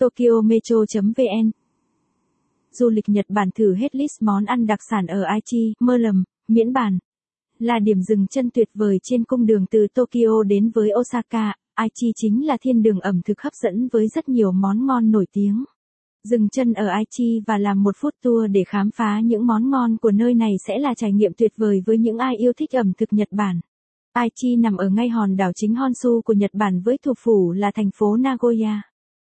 Tokyo Metro.vn Du lịch Nhật Bản thử hết list món ăn đặc sản ở Aichi, mơ lầm, miễn bàn. Là điểm dừng chân tuyệt vời trên cung đường từ Tokyo đến với Osaka, Aichi chính là thiên đường ẩm thực hấp dẫn với rất nhiều món ngon nổi tiếng. Dừng chân ở Aichi và làm một phút tour để khám phá những món ngon của nơi này sẽ là trải nghiệm tuyệt vời với những ai yêu thích ẩm thực Nhật Bản. Aichi nằm ở ngay hòn đảo chính Honshu của Nhật Bản với thủ phủ là thành phố Nagoya.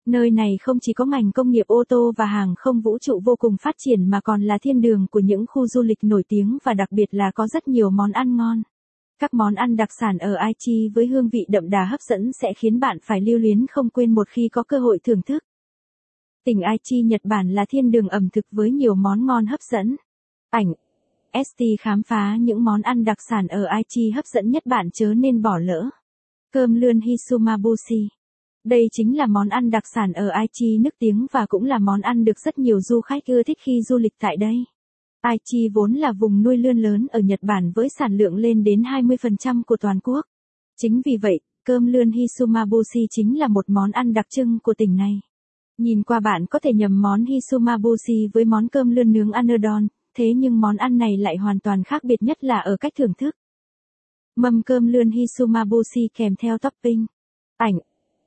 Nơi này không chỉ có ngành công nghiệp ô tô và hàng không vũ trụ vô cùng phát triển mà còn là thiên đường của những khu du lịch nổi tiếng và đặc biệt là có rất nhiều món ăn ngon. Các món ăn đặc sản ở Aichi với hương vị đậm đà hấp dẫn sẽ khiến bạn phải lưu luyến không quên một khi có cơ hội thưởng thức. Tỉnh Aichi, Nhật Bản là thiên đường ẩm thực với nhiều món ngon hấp dẫn. Ảnh ST khám phá những món ăn đặc sản ở Aichi hấp dẫn nhất bạn chớ nên bỏ lỡ. Cơm lươn Hisumabushi đây chính là món ăn đặc sản ở Aichi nước tiếng và cũng là món ăn được rất nhiều du khách ưa thích khi du lịch tại đây. Aichi vốn là vùng nuôi lươn lớn ở Nhật Bản với sản lượng lên đến 20% của toàn quốc. Chính vì vậy, cơm lươn Hisumabushi chính là một món ăn đặc trưng của tỉnh này. Nhìn qua bạn có thể nhầm món Hisumabushi với món cơm lươn nướng Anodon, thế nhưng món ăn này lại hoàn toàn khác biệt nhất là ở cách thưởng thức. Mâm cơm lươn Hisumabushi kèm theo topping. Ảnh